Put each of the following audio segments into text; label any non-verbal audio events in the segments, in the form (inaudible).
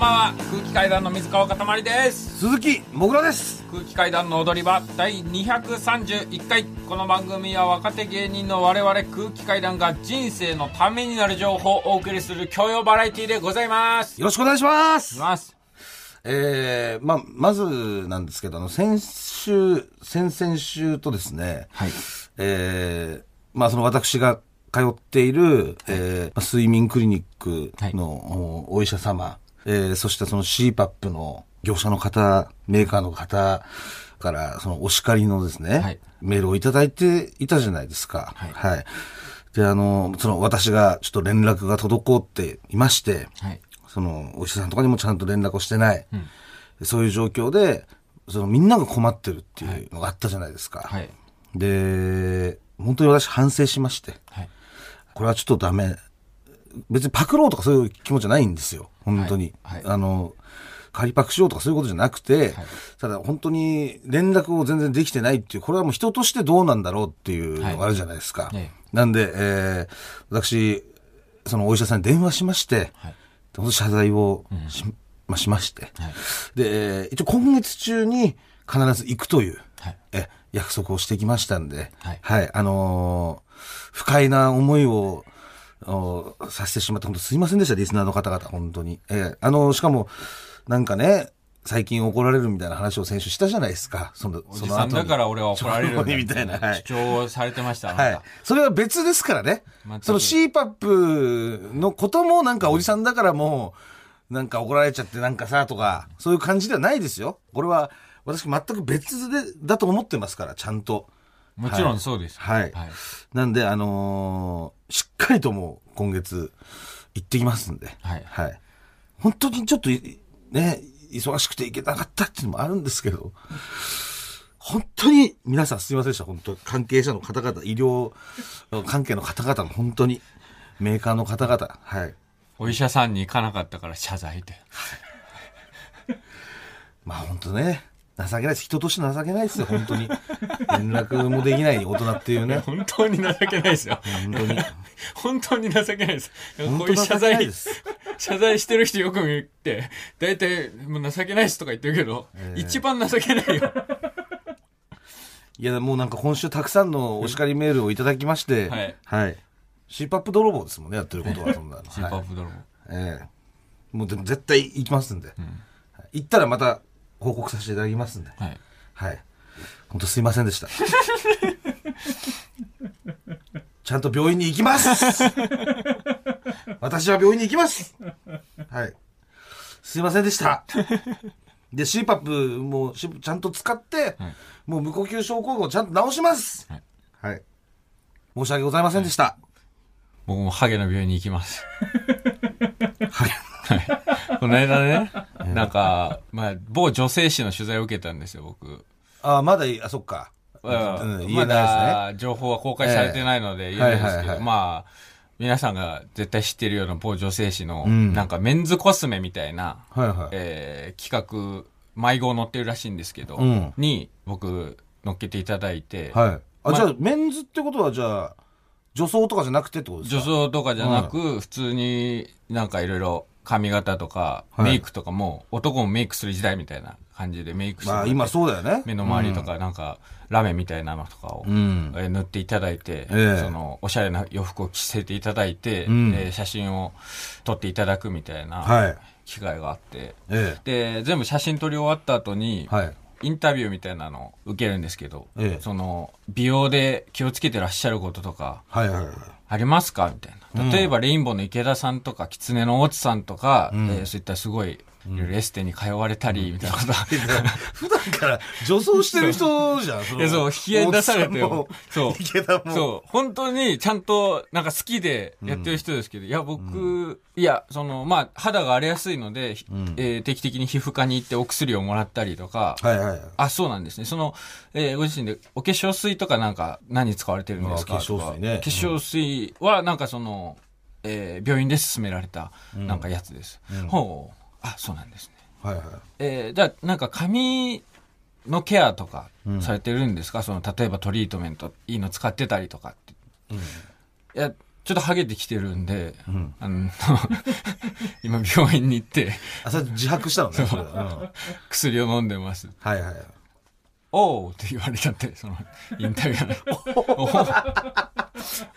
んばんは。空気階段の水川かたまりです。鈴木もぐらです。空気階段の踊り場第231回。この番組は若手芸人の我々空気階段が人生のためになる情報をお送りする教養バラエティでございます。よろしくお願いしまいすます。えー、まあ、まずなんですけど、あの、先週、先々週とですね、はい。えー、まあ、その私が通っている、えーまあ睡眠クリニックの、おお医者様、えー、そしてその CPAP の業者の方、メーカーの方から、そのお叱りのですね、はいメールをいただいていたじゃないですか。はいはい。で、あの、その私がちょっと連絡が滞っていまして、はいその、お医者さんとかにもちゃんと連絡をしてない。そういう状況で、その、みんなが困ってるっていうのがあったじゃないですか。はいで、本当に私反省しまして、はいこれはちょっとダメ。別にパクろうとかそういう気持ちじゃないんですよ。本当に。はい。はい。あの、仮パクしようとかそういうことじゃなくて、ただ本当に連絡を全然できてないっていう、これはもう人としてどうなんだろうっていうのがあるじゃないですか。ええ。なんで、えー私、そのお医者さんに電話しまして、はい。謝罪をし,、まあ、しまして、はい。で、えー一応今月中に必ず行くという、はい。え約束をしてきましたんで、はい。あのー不快な思いを、おさせてしまって、本当すいませんでした、リスナーの方々、本当に。えーあのーしかも、なんかね、最近怒られるみたいな話を先週したじゃないですか。その、おじさんだから俺は怒られるみたいな。はい主。張をされてましたはい。それは別ですからねその CPAP のこともなんかおじさんだからもう、なんか怒られちゃってなんかさとか、そういう感じではないですよ。これは私全く別で、だと思ってますから、ちゃんと。もちろんそうですはい。はいなんで、あのーしっかりともう今月行ってきますんで。はいはい。本当にちょっとい、ね、忙しくて行けなかったっていうのもあるんですけど、本当に皆さんすいませんでした。本当関係者の方々、医療関係の方々も本当に、メーカーの方々、はい。お医者さんに行かなかったから謝罪でまあ本当ね、情けないです。人として情けないですよ、本当に。連絡もできない大人っていうね。本当に情けないですよ本当に。本当に情けないです。本当こういう謝罪です、謝罪してる人よく見て、大体、もう情けないですとか言ってるけど、一番情けないよ。いや、もうなんか今週たくさんのお叱りメールをいただきまして、はいはい。CPAP 泥棒ですもんね、やってることは、そんなの。シンパはいップドロええもうでも絶対行きますんで。はい行ったらまた報告させていただきますんで。はい。はい。本当すいませんでした。(laughs) ちゃんと病院に行きます私は病院に行きますはい。すいませんでした。で、CPAP もしちゃんと使って、もう無呼吸症候群をちゃんと治しますはいはい。申し訳ございませんでした。僕もハゲの病院に行きます。はい。この間ね、なんか、まあ、某女性誌の取材を受けたんですよ、僕。あ、まだあ、そっか。うんうん、言まえないですね。だ情報は公開されてないので言えないですけど、まあ、皆さんが絶対知ってるような某女性誌の、んなんかメンズコスメみたいな、はいはい。えー企画、迷子載ってるらしいんですけど、うんに僕乗っけていただいて、はい。あ、まじゃあ、メンズってことは、じゃあ、女装とかじゃなくてってことですか？女装とかじゃなく、普通になんかいろいろ髪型とか、はいメイクとかも、男もメイクする時代みたいな感じでメイクしてもまあ、今そうだよね。目の周りとかなんか、ラメみたいなのとかを、塗っていただいて、ええその、おしゃれな洋服を着せていただいて、うんえー写真を撮っていただくみたいなはい。機会があって、えで、全部写真撮り終わった後に。インタビューみたいなのを受けるんですけど、ええその、美容で気をつけてらっしゃることとか、はいはいはい。ありますか？みたいな。例えば、レインボーの池田さんとか、狐の大津さんとか、ん。えーそういったすごい、いろいろエステに通われたり、みたいなこと、(laughs) 普段から女装してる人じゃん。そ (laughs) いや、そう、引き合いに出されてよ。そう。池田も。そう。本当に、ちゃんと、なんか好きでやってる人ですけど、いや、僕、いや、その、まあ、肌が荒れやすいので、んえー定期的に皮膚科に行ってお薬をもらったりとか、はいはいはい。あ、そうなんですね。その、えーご自身で、お化粧水とかなんか、何使われてるんですか？あ化粧水ね化粧水は、なんかその、えー病院で勧められた、なんかやつです。ほう。あ、そうなんですね。はいはい。えーじゃあ、なんか髪のケアとかされてるんですか、その、例えばトリートメント、いいの使ってたりとかって。いや、ちょっとハゲてきてるんで、あの、(laughs) 今病院に行って、あ、それ自白したのね、うん (laughs) 薬を飲んでます。はいはい。おうって言われちゃって、その、インタビューの。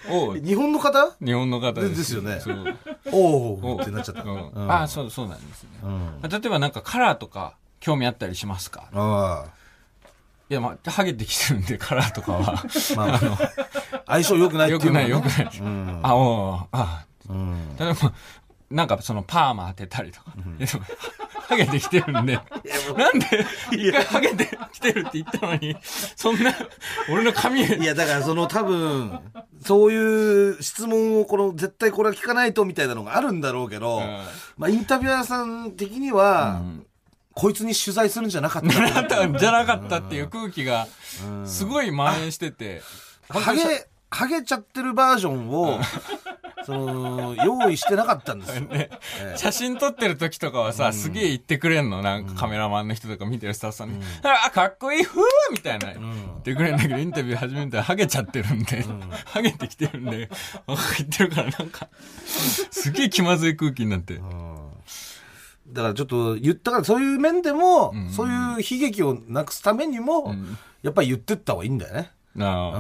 おう日本の方？日本の方です。ですよねそう。おおおってなっちゃった。うんうんあそう、そうなんですね。うん例えばなんかカラーとか興味あったりしますか？あいや、まあ、ハゲてきてるんで、カラーとかは。(laughs) あ。まあ、相性良くないっていうねよくない、よくない。うん。あ、おうあ、うん。例えば、なんかそのパーマ当てたりとか。いやでもハゲてきてるんで、なんで、一回ハゲてきてるって言ったのに、そんな、俺の髪、いや、だからその多分、そういう質問をこの、絶対これは聞かないとみたいなのがあるんだろうけど、うん。まあインタビュアーさん的には、こいつに取材するんじゃなかった。(laughs) じゃなかったっていう空気が、すごい蔓延してて、ハゲ、ハゲちゃってるバージョンを、その、用意してなかったんですよ。(laughs) ね。写真撮ってる時とかはさ、すげえ言ってくれんの？なんかカメラマンの人とか見てるスタッフさんに、あ、かっこいい、ふーみたいな、言ってくれんだけど、インタビュー始めたらハゲちゃってるんで、ハゲてきてるんで、言ってるからなんか、すげえ気まずい空気になって。だからちょっと言ったから、そういう面でも、そういう悲劇をなくすためにも、やっぱり言ってった方がいいんだよね。なうあ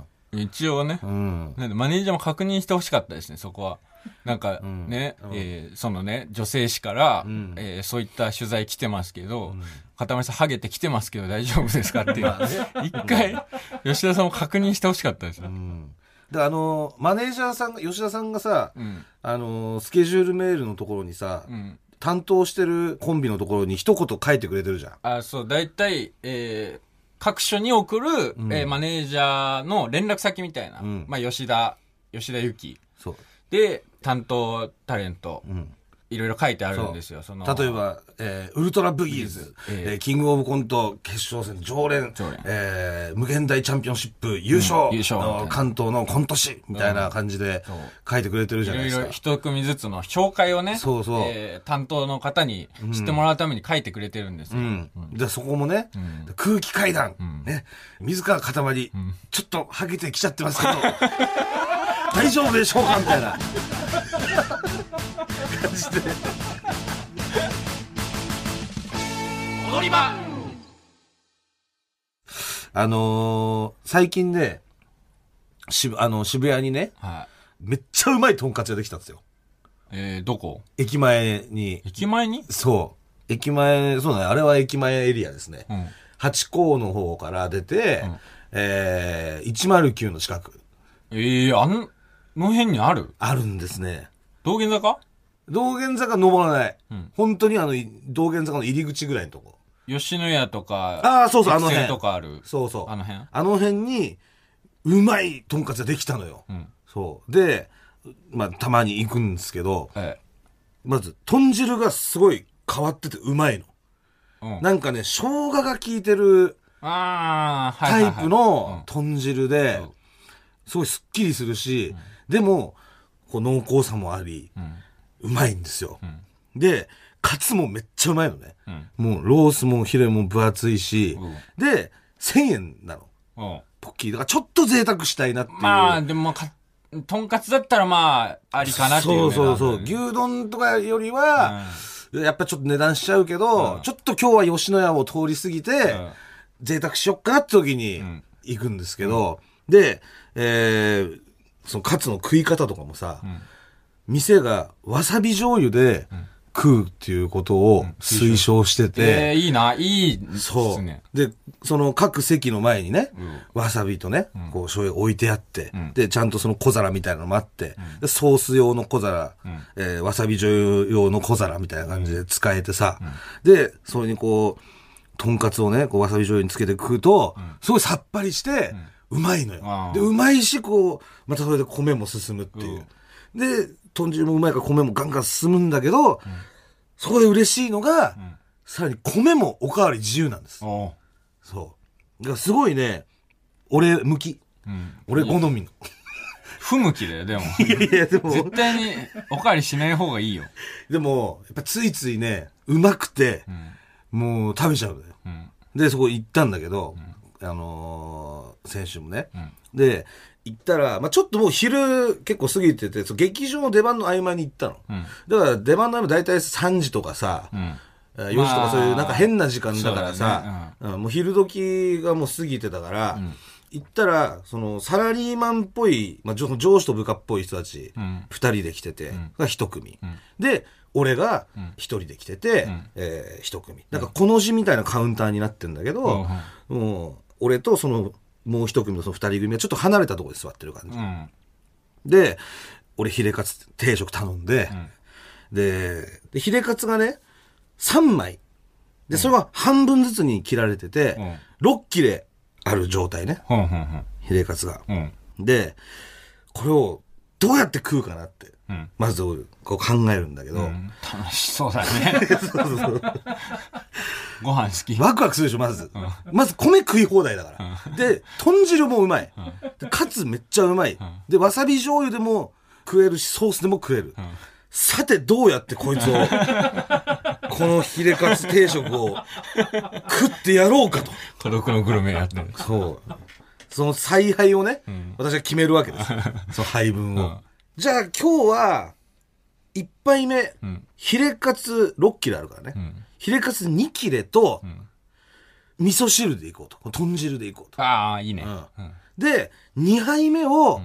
ん。一応ね、うん。なんでマネージャーも確認してほしかったですね、そこは。なんかんね、えーそのね、女性誌から、んえーそういった取材来てますけど、かたまりさんハゲて来てますけど大丈夫ですかっていう。(laughs) (laughs) 一回、吉田さんも確認してほしかったですよ。うん。だからあの、マネージャーさんが、吉田さんがさ、うん。あの、スケジュールメールのところにさ、うん。担当してるコンビのところに一言書いてくれてるじゃん。あ、そう、大体、えー各所に送る、えーマネージャーの連絡先みたいな。んまあ、吉田、吉田ゆき。そう。で、担当タレント、うん。いろいろ書いてあるんですよ。その例えば、えーウルトラブギーズ、えええーキングオブコント決勝戦常連、常連。えー無限大チャンピオンシップ優勝,、うん優勝関東のコント師みたいな感じで書いてくれてるじゃいろいないですか。ろ一組ずつの紹介をね、そうそう。えー担当の方に知ってもらうために書いてくれてるんですよ。うん。で、そこもね、ん。空気階段、ん。ね、水川かたまり、ちょっとハゲてきちゃってますけど、(laughs) 大丈夫でしょうかみたいな感じで。踊り場あのー最近ね、渋、あの、渋谷にね、はい。めっちゃうまいとんかつ屋できたんですよ。えー、どこ？駅前に。駅前に？そう。駅前、そうだね。あれは駅前エリアですね。うん。八甲の方から出て、うんえー、109の近く、えー、あの、の辺にある？あるんですね。道玄坂？道玄坂登らない。うん本当にあの、い道玄坂の入り口ぐらいのとこ。吉野家とか、ああ、そうそう、あの辺。とかある。そうそう。あの辺？あの辺に、うまいとんかつができたのよ。うん。そう。で、まあ、たまに行くんですけど、えまず、豚汁がすごい変わっててうまいの。え。うん。なんかね、生姜が効いてるああ、はタイいはいはい。プの豚汁でうん、すごいスッキリするし、でも、こう濃厚さもあり、うん。うまいんですよ。んで、カツもめっちゃうまいのね。うん。もうロースもヒレも分厚いし、うんで、1000円なの。うん。ポッキー。だからちょっと贅沢したいなっていう。まあ、でもか、とんかつだったらまあ、ありかなっていう、そうそうそう。牛丼とかよりは、やっぱちょっと値段しちゃうけど、うんちょっと今日は吉野家を通り過ぎて、うん贅沢しよっかなって時にん行くんですけど、で、えー、そのカツの食い方とかもさ、ん。店がわさび醤油で食うっていうことを推奨してて、えー、いいな、いいですそう。ね。で、その各席の前にね、ん。わさびとね、こう醤油置いてあって、ん。で、ちゃんとその小皿みたいなのもあって、でソース用の小皿、えーわさび醤油用の小皿みたいな感じで使えてさ、で、それにこう、とんかつをね、こうわさび醤油につけて食うと、すごいさっぱりして、うまいのよで、うまいし、こう、またそれで米も進むっていう。で、豚汁もうまいから米もガンガン進むんだけど、そこで嬉しいのが、さらに米もおかわり自由なんです。そう。だからすごいね、俺向き。うん。俺好みの。不向きだよ、でも。(laughs) いやいや、でも、絶対におかわりしない方がいいよ。でも、やっぱついついね、うまくてう、ん。もう食べちゃうのよ。うん。で、そこ行ったんだけど、あのー先週もね。うん。で、行ったら、まあちょっともう昼結構過ぎてて、劇場の出番の合間に行ったの。うん。だから出番の合間大体3時とかさ、うん。えー4時とかそういうなんか変な時間だからそうさ、うんもう昼時がもう過ぎてたから、行ったら、そのサラリーマンっぽい、まあ、上上司と部下っぽい人たち、うん。二人で来てて、が一組、んで、俺が一人で来てて、んえー一組。なんかこの字みたいなカウンターになってんだけど、もう、俺とその、もう一組のその二人組はちょっと離れたところで座ってる感じ。うん。で、俺ヒレカツ定食頼んで、で、でヒレカツがね、3枚。で、それが半分ずつに切られてて、6切れある状態ね、ほんほんほん。ヒレカツが。うん。で、これをどうやって食うかなって、うん。まずこう考えるんだけど、うん楽しそうだね。(laughs) ご飯好き。ワクワクするでしょ、まず。まず米食い放題だから。で、豚汁もうまい。でカツめっちゃうまい。で、わさび醤油でも食えるし、ソースでも食える。さて、どうやってこいつを、(laughs) このヒレカツ定食を食ってやろうかと。孤独のグルメやってる。そう。その采配をね、私は決めるわけです。(laughs) その配分を。うんじゃあ今日は、一杯目、んヒレカツ6切れあるからね。んヒレカツ2切れと、味噌汁でいこうと。豚汁でいこうと。ああ、いいね。で、2杯目を、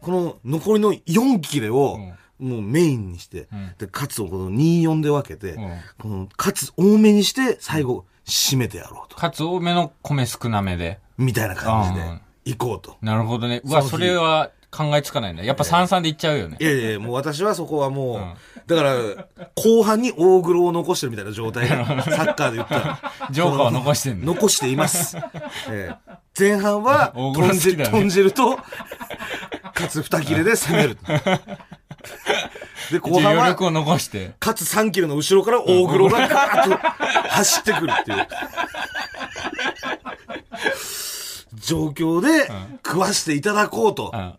この残りの4切れを、もうメインにして、んで、カツをこの2、4で分けて、うんこのカツ多めにして、最後、締めてやろうと。かつ多めの米少なめで。みたいな感じうんで、行こうと。なるほどね。うわ、それは考えつかないね。やっぱ三々でいっちゃうよねい。やいや、もう私はそこはもう、だから、後半に大黒を残してるみたいな状態で、サッカーで言ったら。(laughs) ジョーカーを残してんの。残しています。ええ前半は、大黒好豚汁きだね豚汁と、カツ2切れで攻める。で、後半はを残して。カツ3切れの後ろから大黒がガーッと走ってくるっていう。状況で食わしていただこうとうん。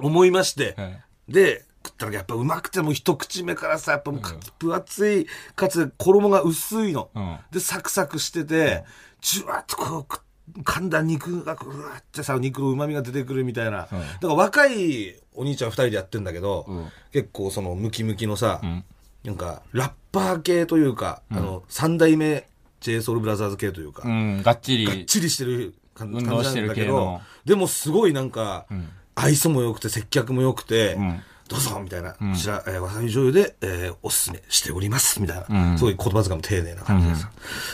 思いまして、うん。で、食ったらやっぱうまくてもう一口目からさ、やっぱもうか分厚い、かつ衣が薄いの。うん。で、サクサクしてて、じゅわっとこうく、噛んだ肉がうわってさ、肉の旨味が出てくるみたいな。だから若いお兄ちゃん二人でやってんだけど、ん。結構そのムキムキのさ、ん。なんかラッパー系というか、あの、三代目 JSOULBROTHERS 系というか、うん、がっちり。がっちりしてる感じなんだけどでもすごいなんか、愛想も良くて接客も良くて、ん。どうぞみたいな、こちら、えーわさび醤油で、えーおすすめしております、みたいな、うん。すごい言葉遣いも丁寧な感じでさ。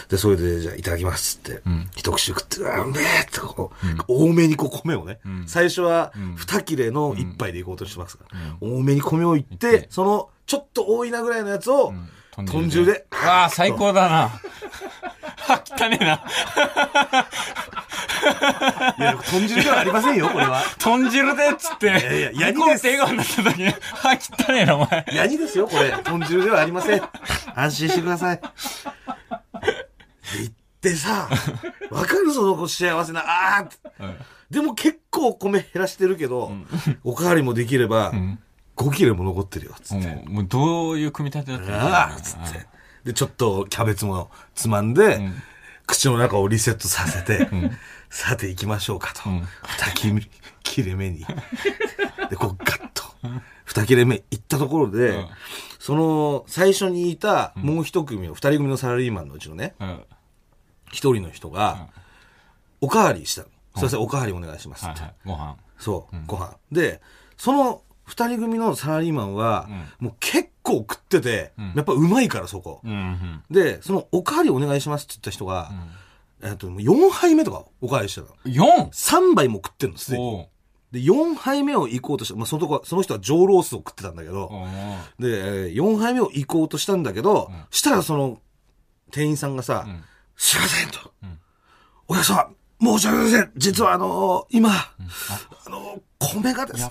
で、それで、じゃあいただきますって、一口食って、うわ、うめえってこう、多めにこう米をね、最初は二切れの一杯でいこうとしてますから、多めに米をいって、その、ちょっと多いなぐらいのやつを、豚汁で、わあ、最高だな。は、汚ねえな。いや、豚汁ではありませんよ、これは。豚汁でっつって。やいやヤニです笑顔になった時に、は、汚ねえな、お前。ヤニですよ、これ。豚汁ではありません。安心してください。で、行ってさ、わかるその幸せな、あーってでも結構米減らしてるけど、おかわりもできれば、5切れも残ってるよ、つって。もう、どういう組み立てだったの？ああつって。で、ちょっとキャベツもつまんで、口の中をリセットさせて、さて行きましょうかと。二切れ目に。で、こうガッと、二切れ目行ったところで、んその、最初にいたもう一組の、二人組のサラリーマンのうちのね、うん。はい一人の人が、おかわりしたの。すいません、おかわりお願いしますって。はい。ご飯。そう、ご飯。で、その二人組のサラリーマンは、もう結構食ってて、やっぱうまいからそこ。で、そのおかわりお願いしますって言った人が、えっと、もう4杯目とかおかわりしてたの。4! 3杯も食ってんの、すでに。で、4杯目を行こうとして、まあ、そのとこ、その人は上ロースを食ってたんだけど、で、えー4杯目を行こうとしたんだけど、したらその、店員さんがさ、すいませんと。お客様、申し訳ありません。実はあのー今、あのー米がですね。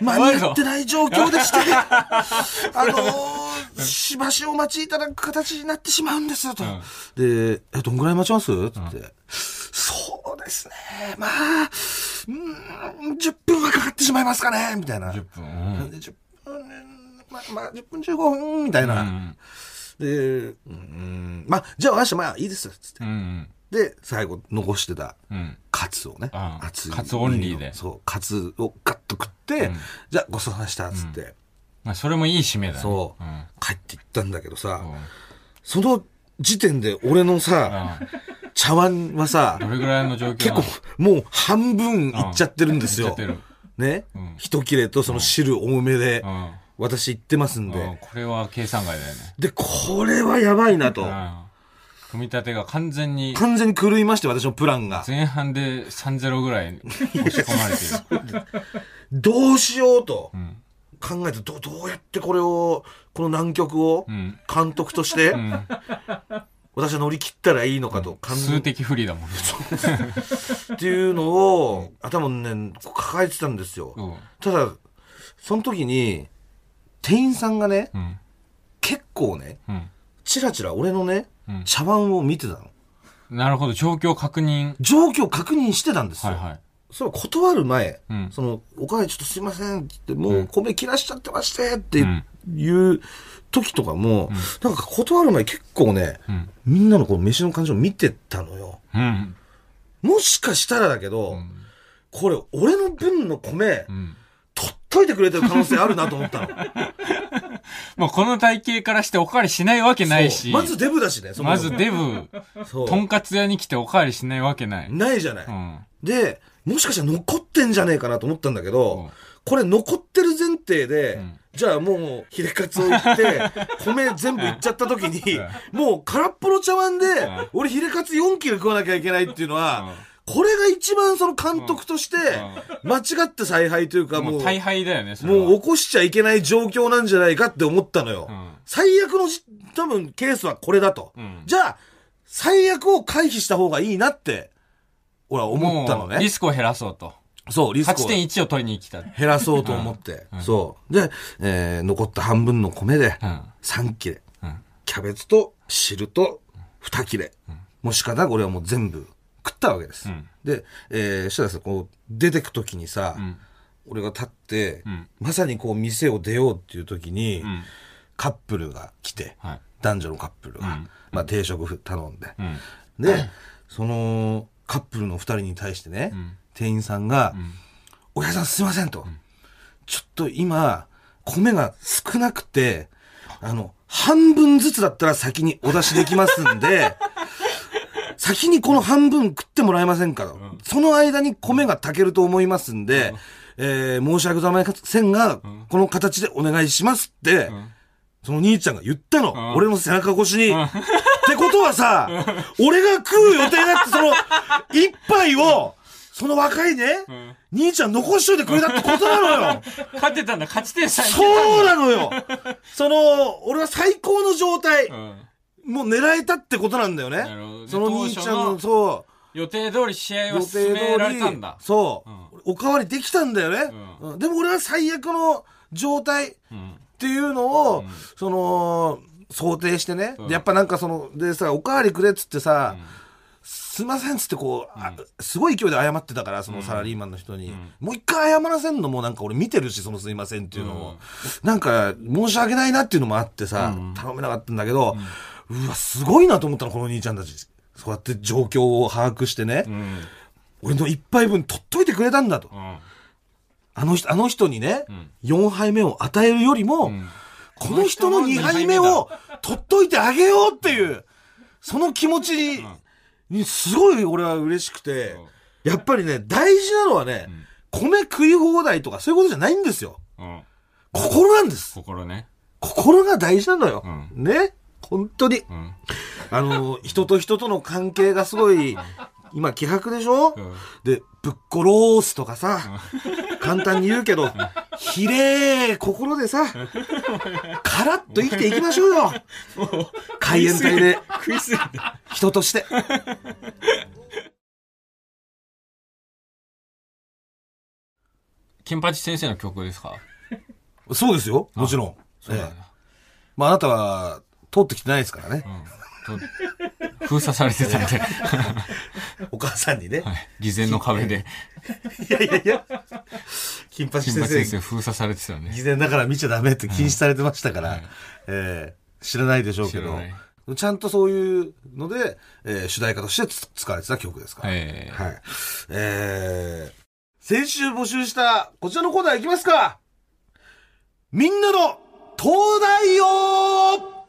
間に合ってない状況でして、あのーしばしお待ちいただく形になってしまうんですと。で、え、どんぐらい待ちます？って言って、そうですね。まあ、うーん、10分はかかってしまいますかねみたいな。10分。うんで10分、まあ、まあ、10分15分みたいな。うんで、うん、まあ、じゃあ私まあいいです。つって。うん。で、最後残してたうん。カカツをね、うん熱いカツオンリーでそう、カツをガッと食って、うんじゃあごちそうさまでした、つって、まあ、それもいい締めだね。そう、うん。帰って行ったんだけどさ、うんその時点で俺のさ、茶碗はさ、どれぐらいの状況結構もう半分いっちゃってるんですよ。ね、うん一切れとその汁多めでう、ん。私行ってますんで。うんこれは計算外だよね。で、これはやばいなとう。ん。組み立てが完全に完全に狂いまして、私のプランが。前半で3-0ぐらい押し込まれてる。どうしようとうん。考えて、どどうやってこれを、この難局をうん。監督としてう、ん。私は乗り切ったらいいのかと、考数え的不利だもんね。っていうのを、頭にね、抱えてたんですよ。うん。ただ、その時に、店員さんがね、うん。結構ね、うん。チラチラ俺のね、うん茶碗を見てたの。なるほど。状況確認。状況を確認してたんですよ。はいはい。それを断る前、うんその、おかわりちょっとすいませんって言って、もううん米切らしちゃってましてってうんいう時とかも、なんか断る前結構ね、うん。みんなのこの飯の感じを見てたのよ。うん。もしかしたらだけど、うん。これ俺の分の米、うん。取っといてくれてる可能性あるなと思ったの。(laughs) まあ、この体型からしておかわりしないわけないし。まずデブだしね、そもまそもずデブ、そうとんかつ屋に来ておかわりしないわけない。ないじゃない。うん。で、もしかしたら残ってんじゃねえかなと思ったんだけうんど、これ残ってる前提で、んじゃあもう、ヒレカツを言って、(laughs) 米全部いっちゃった時に、もう空っぽの茶碗でん、俺ヒレカツ4切れ食わなきゃいけないっていうのは、これが一番その監督として、間違って采配というか、もう、もう大敗だよね、それは。もう起こしちゃいけない状況なんじゃないかって思ったのよ。うん最悪のじ多分ケースはこれだと。うんじゃあ、最悪を回避した方がいいなって、俺は思ったのね。もうリスクを減らそうと。そう、リスクを勝ち点1を取りに来た。減らそうと思って。そう。で、えー残った半分の米でうん。3切れ。うん。キャベツと汁と2切れ。もう仕方なく俺はもう全部食ったわけです。うん。で、えー、したらさ、こう、出てくときにさ、ん。俺が立って、ん。まさにこう店を出ようっていう時に、ん。カップルが来て、はい。男女のカップルが、うん。まあ定食頼んで、うん。で、そのカップルの二人に対してね、ん。店員さんが、おやさんすいませんと、ちょっと今、米が少なくて、あの、半分ずつだったら先にお出しできますんで、先にこの半分食ってもらえませんかと、その間に米が炊けると思いますんで、えー申し訳ございませんが、この形でお願いしますって、その兄ちゃんが言ったの。ん。俺の背中越しに。ってことはさ、俺が食う予定だってその、(laughs) 一杯を、その若いね、兄ちゃん残しといてくれたってことなのよ。(laughs) 勝てたんだ、勝ち点3そうなのよ。その、俺は最高の状態、うん。もう狙えたってことなんだよね。その兄ちゃんの、そう。予定通り試合は予進められたんだ。そう、うん。おかわりできたんだよね、うん。でも俺は最悪の状態っうん。ていうのを、その想定してね、やっぱなんかそのでさおかわりくれっつってさ、すいませんっつってこう、あすごい勢いで謝ってたからそのサラリーマンの人に、もう一回謝らせんのもなんか俺見てるしそのすいませんっていうのを、なんか申し訳ないなっていうのもあってさ、頼めなかったんだけど、うわすごいなと思ったのこの兄ちゃんたちそうやって状況を把握してね、うん。俺の一杯分取っといてくれたんだと。うん。あの人、あの人にね、4杯目を与えるよりも、んこの人の2杯目を取っといてあげようっていう、その気持ちに、にすごい俺は嬉しくて、やっぱりね、大事なのはね、米食い放題とかそういうことじゃないんですよ。うん。心なんです。心ね。心が大事なのよ。うね本当に。うん。あの、人と人との関係がすごい、今、希薄でしょ、うんで、ぶっこロースとかさ、簡単に言うけど、ひれー心でさ、(laughs) カラッと生きていきましょうよ。海援隊で。人として。(laughs) 金八先生の曲ですか？そうですよ、もちろん。ええまあ、あなたは、通ってきてないですからね。うん。と封鎖されてたんで、は (laughs) お母さんにね。い。偽善の壁で、いやいやいや、金八金先生、八先生封鎖されてたね。偽善だから見ちゃダメって禁止されてましたから、はいええ知らないでしょうけどちゃんとそういうので、えー主題歌としてつ使われてた曲ですから。ええはい。えー、先週募集したこちらのコーナーいきますかみんなの東大王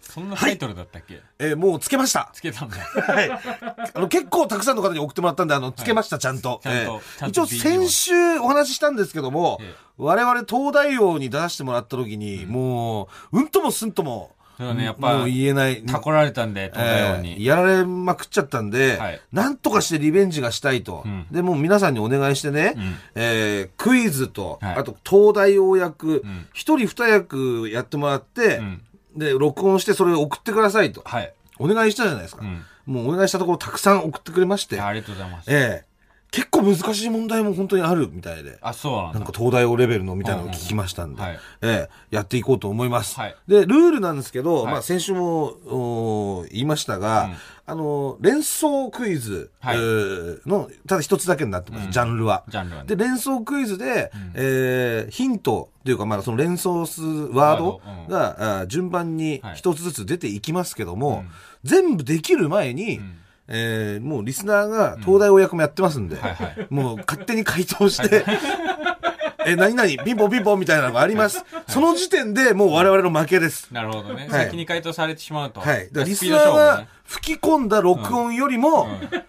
そんなタイトルだったっけ、えーもうつけました。つけたんだ。はい。あの、結構たくさんの方に送ってもらったんで、あの、つけました、ちゃんと。ちゃんとえちゃんとー一応、先週お話ししたんですけどもええ、我々東大王に出してもらった時に、もう、うんともすんとも、そうだねやっぱもう言えない。タコられたんで、東大王に。えーやられまくっちゃったんで、はいなんとかしてリベンジがしたいと。うんで、もう皆さんにお願いしてね、んえークイズと、はいあと東大王役ん、一、人二役やってもらって、うんで、録音してそれを送ってくださいと。はい。お願いしたじゃないですか。うんもうお願いしたところたくさん送ってくれまして、ありがとうございます。ええ結構難しい問題も本当にあるみたいで。あ、そうなんだ。なんか東大王レベルのみたいなのを聞きましたんで、うんうんはい。ええやっていこうと思います。はい。で、ルールなんですけど、はい。まあ先週もお言いましたが、うん。あの、連想クイズ、はい。えーの、ただ一つだけになってます、ジャンルは。ジャンルはね。で、連想クイズで、えーヒントというか、まあその連想すワードワードが、あ順番にはい。一つずつ出ていきますけども、うん。全部できる前に、んえーもうリスナーが東大王役もやってますんで、はいはいもう勝手に回答して、(laughs) え、何々、ピンポンピンポンみたいなのがあります。その時点でもう我々の負けです。なるほどね。はい先に回答されてしまうと。はい。だからリスナーが。吹き込んだ録音よりも、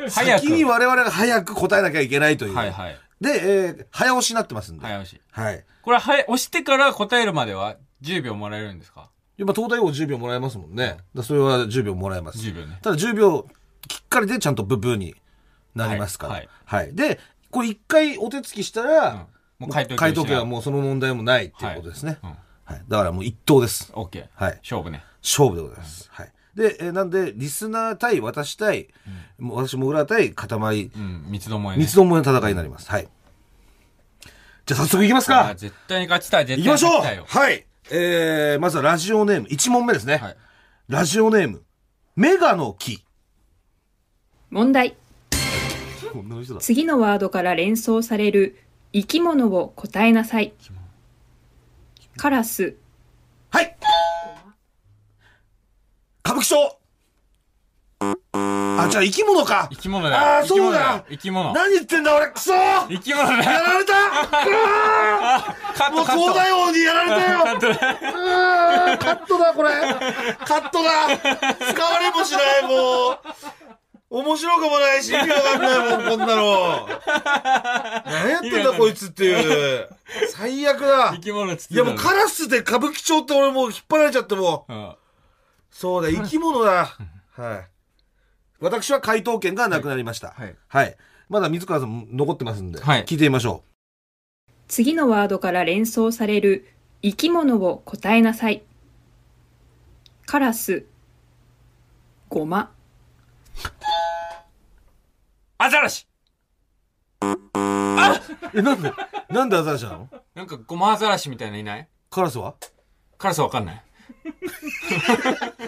先に我々が早く答えなきゃいけないという。はいはい。で、えー早押しになってますんで。早押し。はい。これは、はい、押してから答えるまでは10秒もらえるんですか？今、東大王10秒もらえますもんね。それは10秒もらえます。10秒ねただ10秒きっかりでちゃんとブブーになりますから。ははいい。で、これ一回お手つきしたら、うんもう回答権回答権はもうその問題もないっていうことですね。うん。はい。だからもう一等です。オッケー。はい勝負ね。勝負でございます。はい。で、えーなんで、リスナー対私対、もう私も裏対塊、うん。三つどもえね。三つどもえの戦いになります。はい。じゃあ早速いきますかあ絶対に勝ちたい、絶対いきましょうに勝ちたいよ。はい。えー、まずはラジオネーム、1問目ですね。はい。ラジオネーム、メガの木。問題。次のワードから連想される生き物を答えなさい。カラス。はい。歌舞伎町。あ、じゃあ生き物か。生き物だよ。あーそうだ。生き物。何言ってんだ俺。クソ。や生き物だよ。られた。カットカット。もう東大王にやられたよ。あーカットだこれ。カットだ。使われもしないもう面白くもないし意味わかんないもんこんなの。何やってんだこいつっていう。最悪だ。生き物つっていやもうカラスで歌舞伎町って俺もう引っ張られちゃってもう。うん。そうだ生き物だ。はい。私は回答権がなくなりました。はい。はい。まだ水川さん残ってますんで、はい。聞いてみましょ次のワードから連想される生き物を答えなさい。カラスゴマアザラシ。うえなんでなんでアザラシなの？なんかゴマアザラシみたいないない？カラスは？カラスわかんない。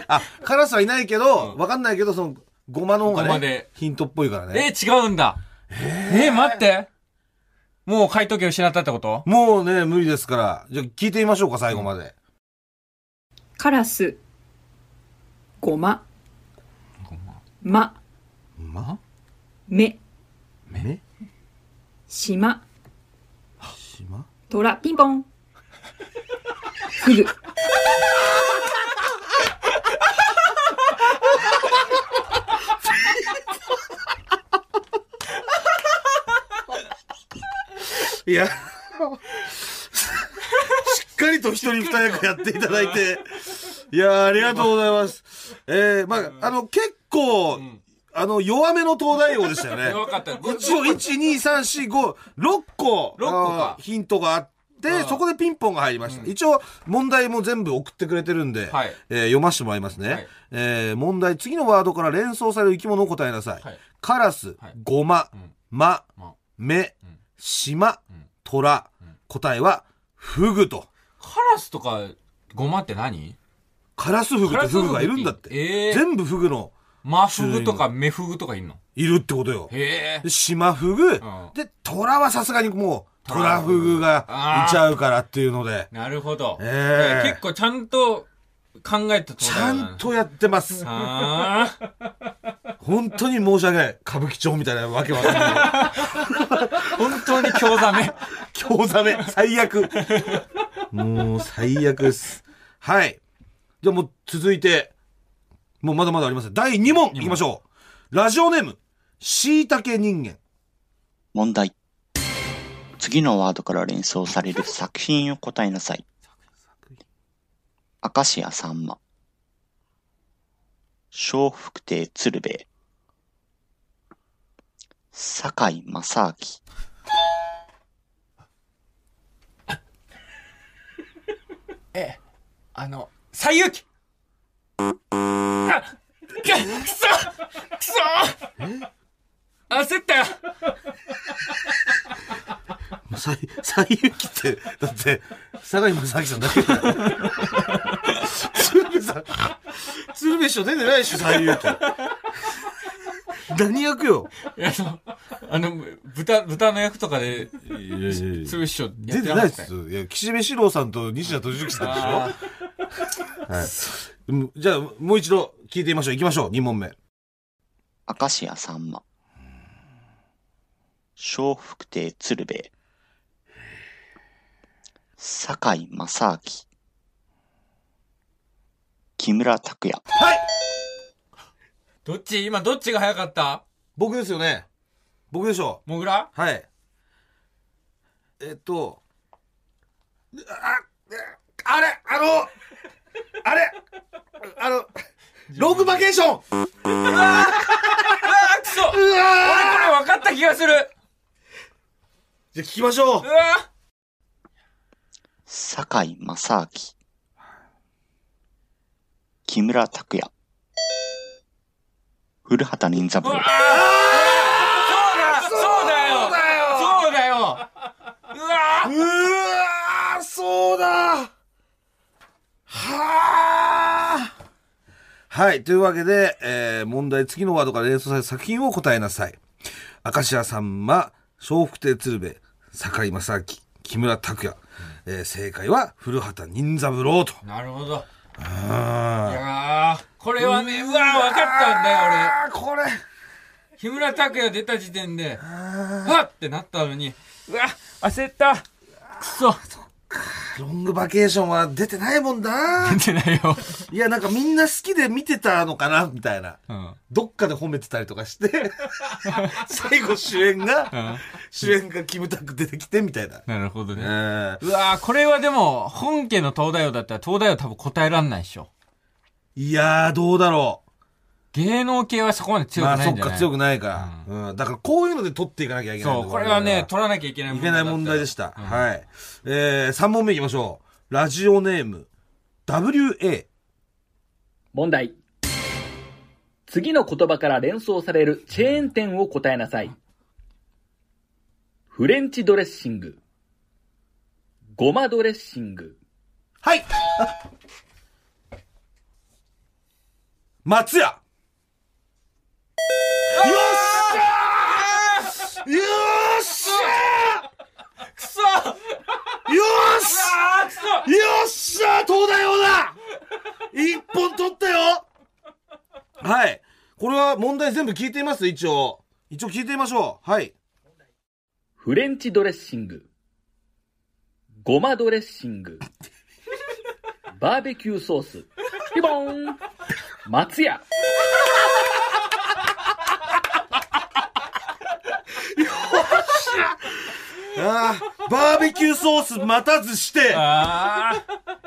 あ、カラスはいないけど、わかんないけど、その、ゴマの方がねゴマで、ヒントっぽいからえね。違うんだ。えー、待って。もう回答権失ったってこと？もうね、無理ですから。じゃあ聞いてみましょうか、最後まで。カラス。ゴマま。ま？めめしま。しま？トラピンポン。フグ。いや、しっかりと一人二役やっていただいて、いや、ありがとうございます。えー、まあ、あの、結構、あの、弱めの東大王でしたよね。(laughs) 弱かった。一応、1、2、3、4、5、6個、六個ヒントがあって、そこでピンポンが入りました。一応、問題も全部送ってくれてるんで、はい。えー読ませてもらいますね。はい。えー問題、次のワードから連想される生き物を答えなさい。はい。カラス、はい。ゴマ、ん。マ、ま。メ、ん。シマ、ん。トラ、答えは、フグと。カラスとかゴマって何？カラスフグってフグがいるんだって。ええ全部フグの、マフグとかメフグとかいんの？いるってことよ。へえで、。シマフグ、んで、トラはさすがにもう、トトララフグがいちゃうからっていうので。なるほど。ええ結構ちゃんと考えたちゃんとやってます。あ (laughs) 本当に申し訳ない。歌舞伎町みたいなわけわかんない。あ、(laughs) 本当に興ざめ。(laughs) 興ざめ。最悪。もう最悪です。はい。じゃあもう続いて、もうまだまだあります。第2問いきましょう。ラジオネーム、しいたけ人間。問題。次のワードから連想される作品を答えなさい。明石家さんま。笑福亭鶴瓶。堺正明。(laughs) あの、最遊記あくくそくそ焦ったよ最、最遊記って、だって、坂井正明さんだけだよ。鶴瓶さん、鶴瓶師匠出てないでしょ、最遊記。何役よ。いや、そう、あの、豚、豚の役とかで、いやいやいや鶴師匠出てないでてなかっ。す。いや、岸辺四郎さんと西田敏行さんでしょはい。うんじゃあ、もう一度聞いてみましょう。行きましょう。2問目。明石家さんま。笑福亭鶴瓶。堺正明。木村拓哉。はいどっち？今どっちが早かった？僕ですよね。僕でしょもぐら？う。はい。えっと、あ、あれ？あの、あれあの、ロングバケーション。あーくそ。俺これ分かった気がする。じゃあ聞きましょう。う。わ堺正明。木村拓哉。古畑任三郎。うわそうだそうだよ。そうだよ。うわうわーそうだはあはい。というわけで、えー、問題、次のワードから連想される作品を答えなさい。明石家さんま、笑福亭鶴瓶、坂井正明、木村拓哉。えー正解は、古畑任三郎と。なるほど。いあやーこれはね、うわー分かったんだよ、あー、これ。俺。木村拓哉出た時点で、はっってなったのに、うわ焦ったくそロングバケーションは出てないもんだ。出てないよ。いや、なんかみんな好きで見てたのかなみたいな。うん。どっかで褒めてたりとかして、(laughs) 最後主演が、うん。主演がキムタク出てきてみたいな。なるほどえね。ーうわーこれはでも、本家の東大王だったら東大王多分答えらんないでしょ。いやー、どうだろ芸能系はそこまでう。強くまあ、ないんじゃない？そっか、強くないから。うん。だから、こういうので取っていかなきゃいけない。そう、これはね、取らなきゃいけないいけない問題でした。うんはい。えー、3問目いきましょう。ラジオネーム、WA。問題。次の言葉から連想されるチェーン店を答えなさい。フレンチドレッシング。ごまドレッシング。はい (laughs) 松屋ゃーよっしゃーよっしあーくそゃよっしゃー東大王だ一本取ったよはい。これは問題全部聞いています一応。一応聞いてみましょう。はい。フレンチドレッシング。ごまドレッシング。バーベキューソース。ピボン松屋。あーバーベキューソース待たずして、あ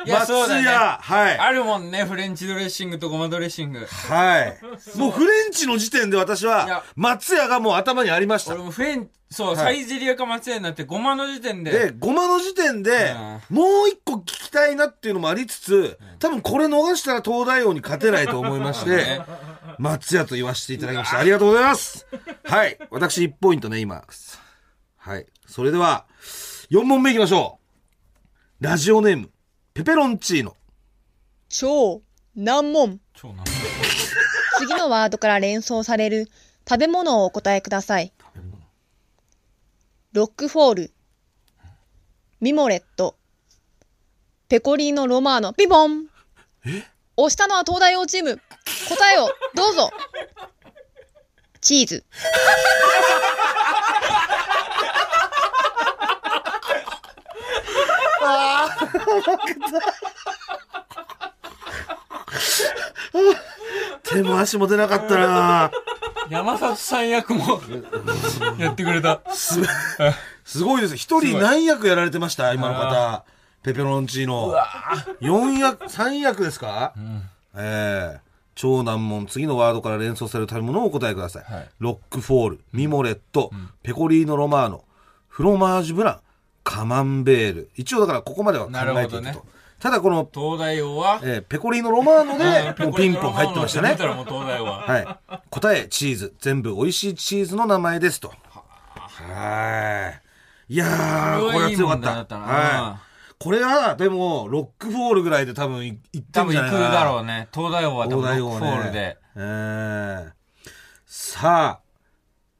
ーいや、そう松だね。屋、はい。あるもんね、フレンチドレッシングとごまドレッシング。はい。もうフレンチの時点で私いやは、松屋がもう頭にありました俺。もフレン、そう、はいサイゼリアか松屋になって、ごまの時点で。で、ごまの時点で、もう一個聞きたいなっていうのもありつつ、多分これ逃したら東大王に勝てないと思いまして、松屋と言わせていただきました。ありがとうございます。はい。私1ポイントね、今。はい。それでは、4問目いきましょう。ラジオネーム、ペペロンチーノ。超難問超な次のワードから連想される食べ物をお答えくださいロックフォールミモレットペコリーノロマーノピボン押したのは東大王チーム。答えをどうぞ。チーズ。(laughs) 手も足も出なかったな。山里さん役も (laughs) やってくれた。す、すごいです。一人何役やられてました？今の方。ペペロンチーノ。四役、三役ですか、ええ。超難問、次のワードから連想される食べ物をお答えください。はい。ロックフォール、ミモレット、ペコリーノロマーノ、フロマージュブラン、カマンベール。一応だからここまでは考えていくと。なるほどねただこの、東大王は、えーペコリーノロマーノで、もうピンポン入ってましたね見。たらもう東大王は。はい。答え、チーズ。全部美味しいチーズの名前ですと。はい。いやー、これは強かった。ったなはい。これは、でも、ロックフォールぐらいで多分いいってん多分行くじゃないかな。だろうね。東大王は多分ロックフォールで。えー、さあ、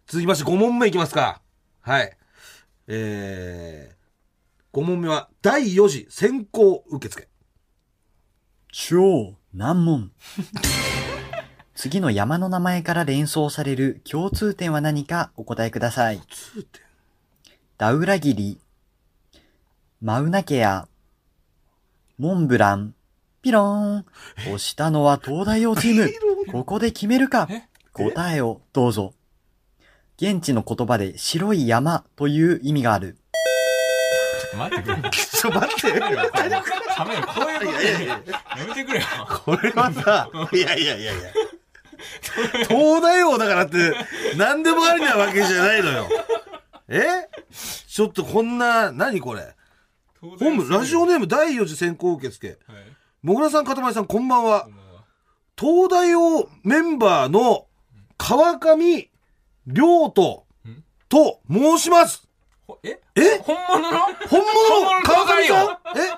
続きまして5問目いきますか。はい。えー、5問目は、第4次先行受付。超難問。(laughs) 次の山の名前から連想される共通点は何かお答えください。通点ダウラギリ、マウナケア、モンブラン、ピローン。押したのは東大王チーム。ここで決めるか。答えをどうぞ。現地の言葉で白い山という意味がある。待ってくれ。(laughs) ちょっと待って。冷める。こういうことややめてくれよ。これはさ、いやいやいやいや。東大王だからって、何でもありなわけじゃないのよ。え？ちょっとこんな、何これ？本部、ラジオネーム第4次選考受付。はいもぐらさん、かたまりさん、こんばんは。東大王メンバーの川上亮斗と申します。ほえ？え？本物の本物の川上さん？え？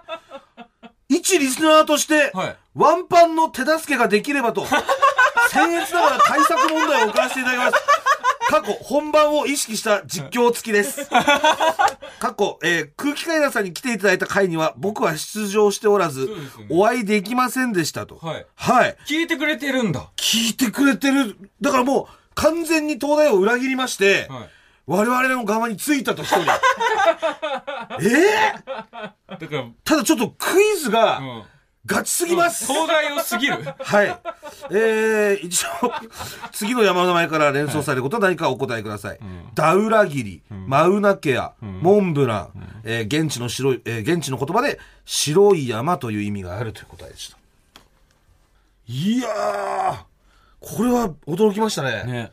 一リスナーとして、はいワンパンの手助けができればと、(laughs) 僭越ながら対策問題を送らせていただきます。過去、本番を意識した実況付きです。(laughs) 過去、えー空気階段さんに来ていただいた回には、僕は出場しておらず、ねお会いできませんでしたと。はい。はい。聞いてくれてるんだ。聞いてくれてる。だからもう、完全に東大を裏切りまして、はい。我々の側についたと一人。(laughs) ええだから、ただちょっとクイズが、うん。ガチすぎます。東大王すぎる。(laughs) はい。えー、一応、(laughs) 次の山の名前から連想されることは何かお答えください。ダウラギリ、マウナケア、モンブラン、えー現地の白い、えー現地の言葉で白い山という意味があるという答えでした。いやー、これは驚きましたね。ね。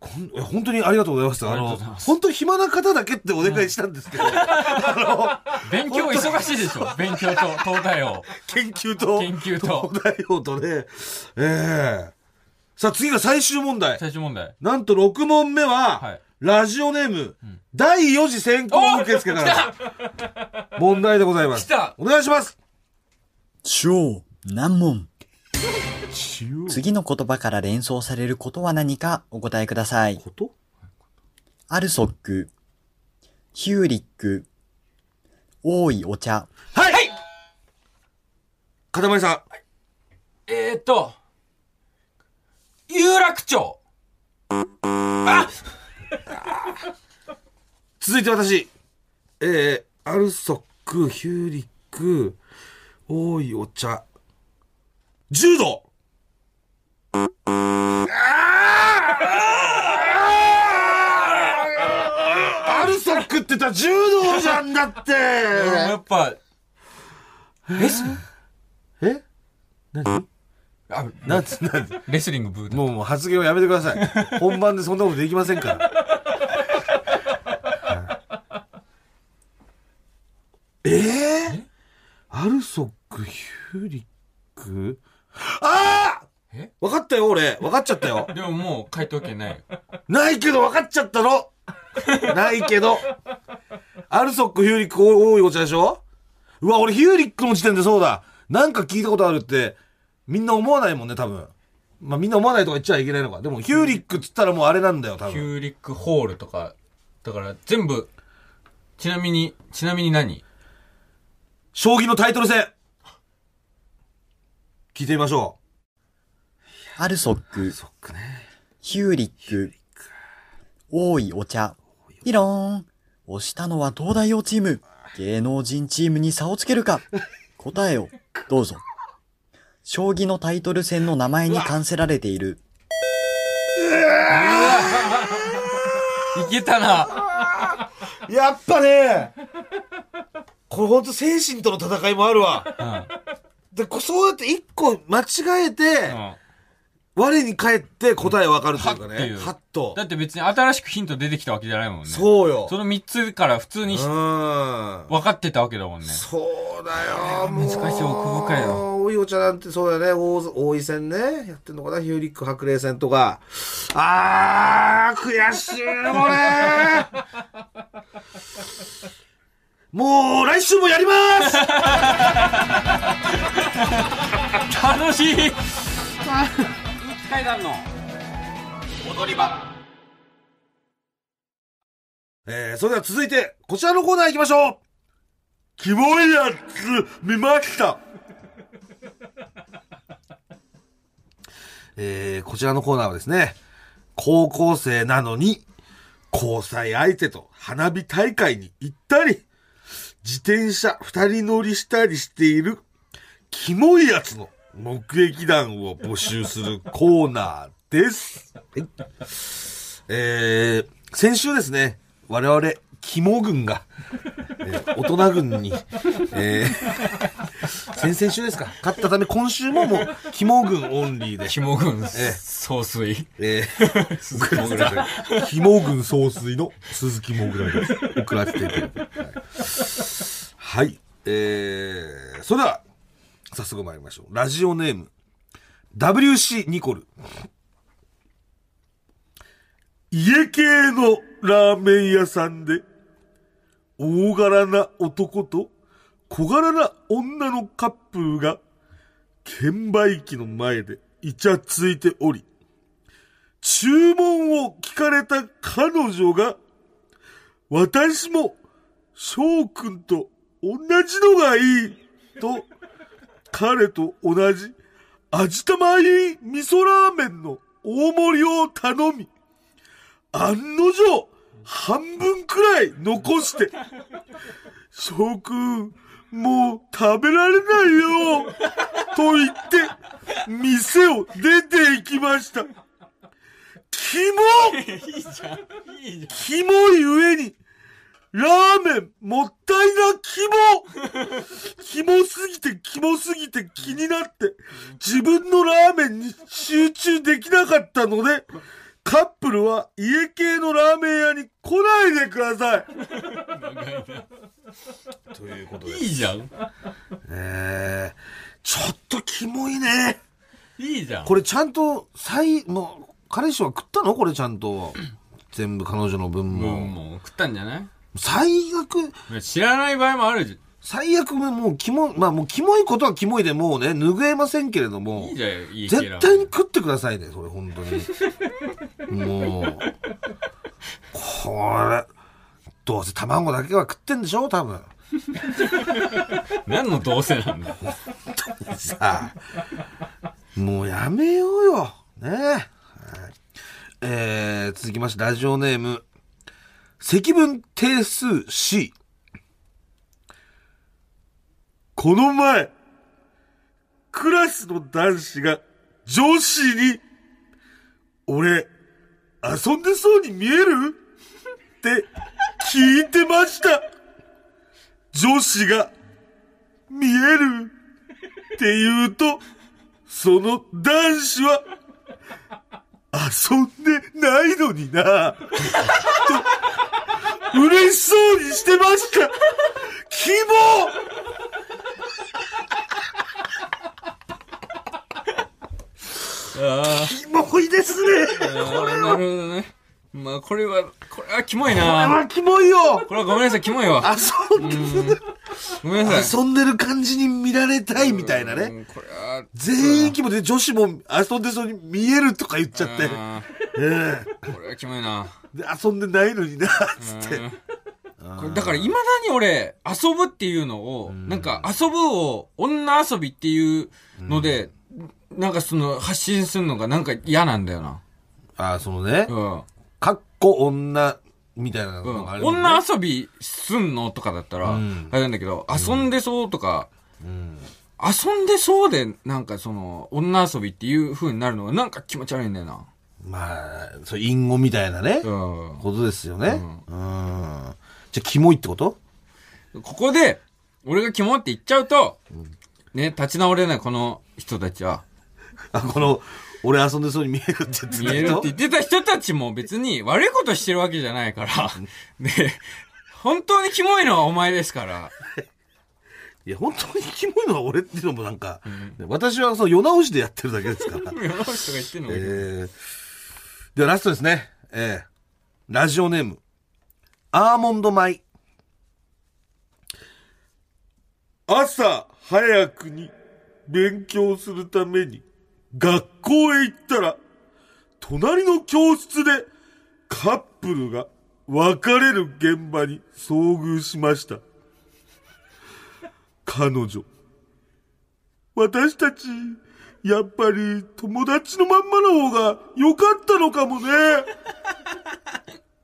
本当にありがとうございます。あの本当に暇な方だけってお願いしたんですけど、勉強忙しいでしょ勉強と東大王。研究と、研究と東大王とね、ええさあ次が最終問題。最終問題。なんと6問目は、はいラジオネーム、第4次選考受付から問題でございます。来たお願いします。超難問。次の言葉から連想されることは何かお答えください。こと？アルソック、ヒューリック、多いお茶。はい、かたまりさん。えーっと、有楽町。あ (laughs) 続いて私。えー、アルソック、ヒューリック、多いお茶。柔道アルソックってたら柔道じゃんだって。やっぱ、レス、え？何？あ、なんつ、なんつ、レスリングブーだ。もうもう発言をやめてください。本番でそんなことできませんから。(laughs) え？ー、アルソック、ヒューリック？ああえ？分かったよ、俺。分かっちゃったよ。(laughs) でももう回答権ないよ。ないけど分かっちゃったの (laughs) ないけど。アルソック、ヒューリック多いお茶でしょ？うわ、俺ヒューリックの時点でそうだ。なんか聞いたことあるって、みんな思わないもんね、多分。まあみんな思わないとか言っちゃいけないのか。でもヒューリックっつったらもうあれなんだよ、多ヒ分。ューリックホールとか、だから全部、ちなみに、ちなみに何？将棋のタイトル戦。聞いてみましょアルソックう。、そっかね。ヒューリック、多いお茶、ピローン。押したのは東大王チーム。芸能人チームに差をつけるか。(laughs) 答えを、どうぞ。将棋のタイトル戦の名前に冠せられている。いけたな。やっぱね、これほんと精神との戦いもあるわ。うん。で、こそうやって一個間違えて、うん我に返って答えわかるというかね。だ。って別に新しくヒント出てきたわけじゃないもんね。そうよ。その3つから普通にうん。分かってたわけだもんね。そうだよ。難しい奥深いよ。多いお茶なんてそうだよね。大大井戦ね。やってんのかなヒューリック白麗戦とか。あー、悔しい、これ。(laughs) もう、来週もやります楽しい (laughs) 階段の踊り場。えー、それでは続いて、こちらのコーナー行きましょう。キモいやつ、見ました。(laughs) えー、こちらのコーナーはですね、高校生なのに、交際相手と花火大会に行ったり、自転車二人乗りしたりしている、キモいやつの目撃談を募集するコーナーです。はいえー、先週ですね、我々、肝軍が、えー大人軍に、えー、先々週ですか、勝ったため今週ももう、肝軍オンリーで、肝軍え総帥。えー、鈴木もぐらで、肝軍総帥の鈴木もぐらです。送らせていただいて。はい、はい、えー、それでは、早速参りましょう。ラジオネーム、WC ニコル。家系のラーメン屋さんで、大柄な男と小柄な女のカップルが、券売機の前でイチャついており、注文を聞かれた彼女が、私も翔くんと同じのがいいと、彼と同じ味玉入り味噌ラーメンの大盛りを頼み、案の定、半分くらい残して、翔くん、もう食べられないよ、と言って、店を出て行きました。キモ (laughs) いいじゃん。いいじキモい上に、ラーメンもったいなキモキモすぎてキモすぎて気になって、自分のラーメンに集中できなかったので、カップルは家系のラーメン屋に来ないでください。ということゃん。いいじゃん。えー、ちょっとキモいね。いいじゃん。これちゃんと、最、もう、彼氏は食ったの？これちゃんと。全部彼女の分もう、も。もう食ったんじゃない？最悪、知らない場合もあるじ最悪もうキモ、まあもうキモいことはキモいでもうね、拭えませんけれど。もいい、じゃん、いいキャラ絶対に食ってくださいね、それ本当に。もう、これ、どうせ卵だけは食ってんでしょ多分。何のどうせなんだよ。さあ、もうやめようよ。ねえ。はいえー、続きまして、ラジオネーム、積分定数 C。この前、クラスの男子が女子に、俺、遊んでそうに見える？って聞いてました。女子が、見える？って言うと、その男子は、遊んでないのにな、と、嬉しそうにしてました。キあモキモいですね。あ、なるほどね。まあ、これは、これはキモいこれな。はキモいよ。これはごめんなさい、キモいわ。遊んで、ごめんなさい。遊んでる感じに見られたいみたいなね。うん。これは、全員キモで女子も遊んでそうに見えるとか言っちゃって。あえーこれはキモいな。えで遊んでないのにな、つって。だから、未だに俺、遊ぶっていうのを、なんか、遊ぶを、女遊びっていうので、なんかその、発信するのがなんか嫌なんだよな。ああ、そのね。う、ん。かっこ女みたいなうんのがあるね。女遊びすんのとかだったら、うん。あれなんだけど、遊んでそうとか、うん。遊んでそうで、なんかその、女遊びっていう風になるのがなんか気持ち悪いんだよな。まあ、そう、隠語みたいなね、うん。ことですよね。うん。じゃあ、キモいってこと？ここで、俺がキモって言っちゃうと、ね、立ち直れないこの人たちは、あ、この、俺遊んでそうに見えるって言ってた見えるって言ってた人たちも別に悪いことしてるわけじゃないから、で、本当にキモいのはお前ですから、いや、本当にキモいのは俺っていうのもなんか、私はその世直しでやってるだけですから。(laughs) 世の人が言ってんのえー、ではラストですね。えー、ラジオネーム、アーモンド米。朝早くに勉強するために学校へ行ったら、隣の教室でカップルが別れる現場に遭遇しました。彼女。私たち、やっぱり友達のまんまの方が良かったのかもね。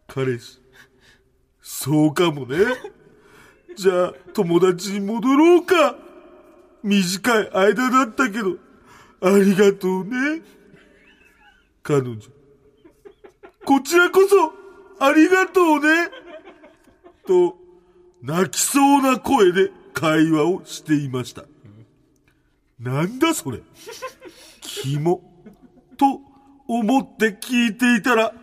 彼氏。そうかもね。じゃあ、友達に戻ろうか。短い間だったけど、ありがとうね。彼女。こちらこそ、ありがとうね。と、泣きそうな声で会話をしていました。なんだそれ。キモ。と思って聞いていたら、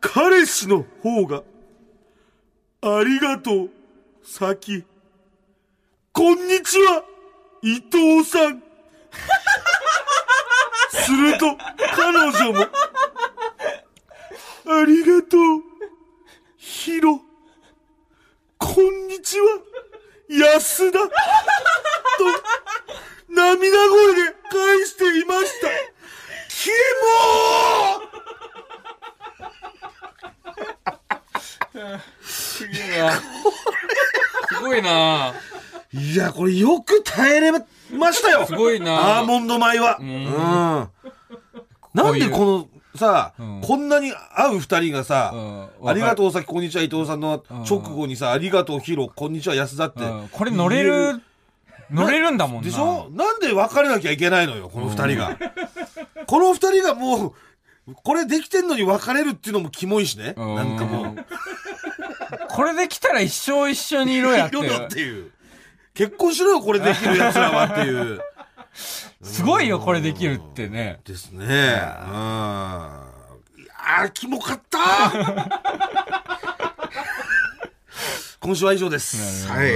彼氏の方が、ありがとう、先。こんにちは、伊藤さん。すると、彼女も、ありがとう、ヒロ。こんにちは、安田。と、涙声で返していました。キすげえな。すごいな。モいや、これよく耐えれましたよ。すごいな。アーモンド米は。うん。なんでこの、さ、うん。こんなに会う二人がさ、うん。ありがとうさきこんにちは伊藤さんの直後にさ、ありがとうヒロこんにちは安田って、うん。これ乗れる、乗れるんだもんな。でしょ？なんで別れなきゃいけないのよ、この二人が。この二人がもう、これできてんのに別れるっていうのもキモいしね。うんなんかもう、これできたら一生一緒にいろやっていろ。よっていう。結婚しろよ、これできる奴らはっていう。(laughs) すごいよ、これできるってね。ですね。うん。いやー、キモかった (laughs) 今週は以上です。なはい。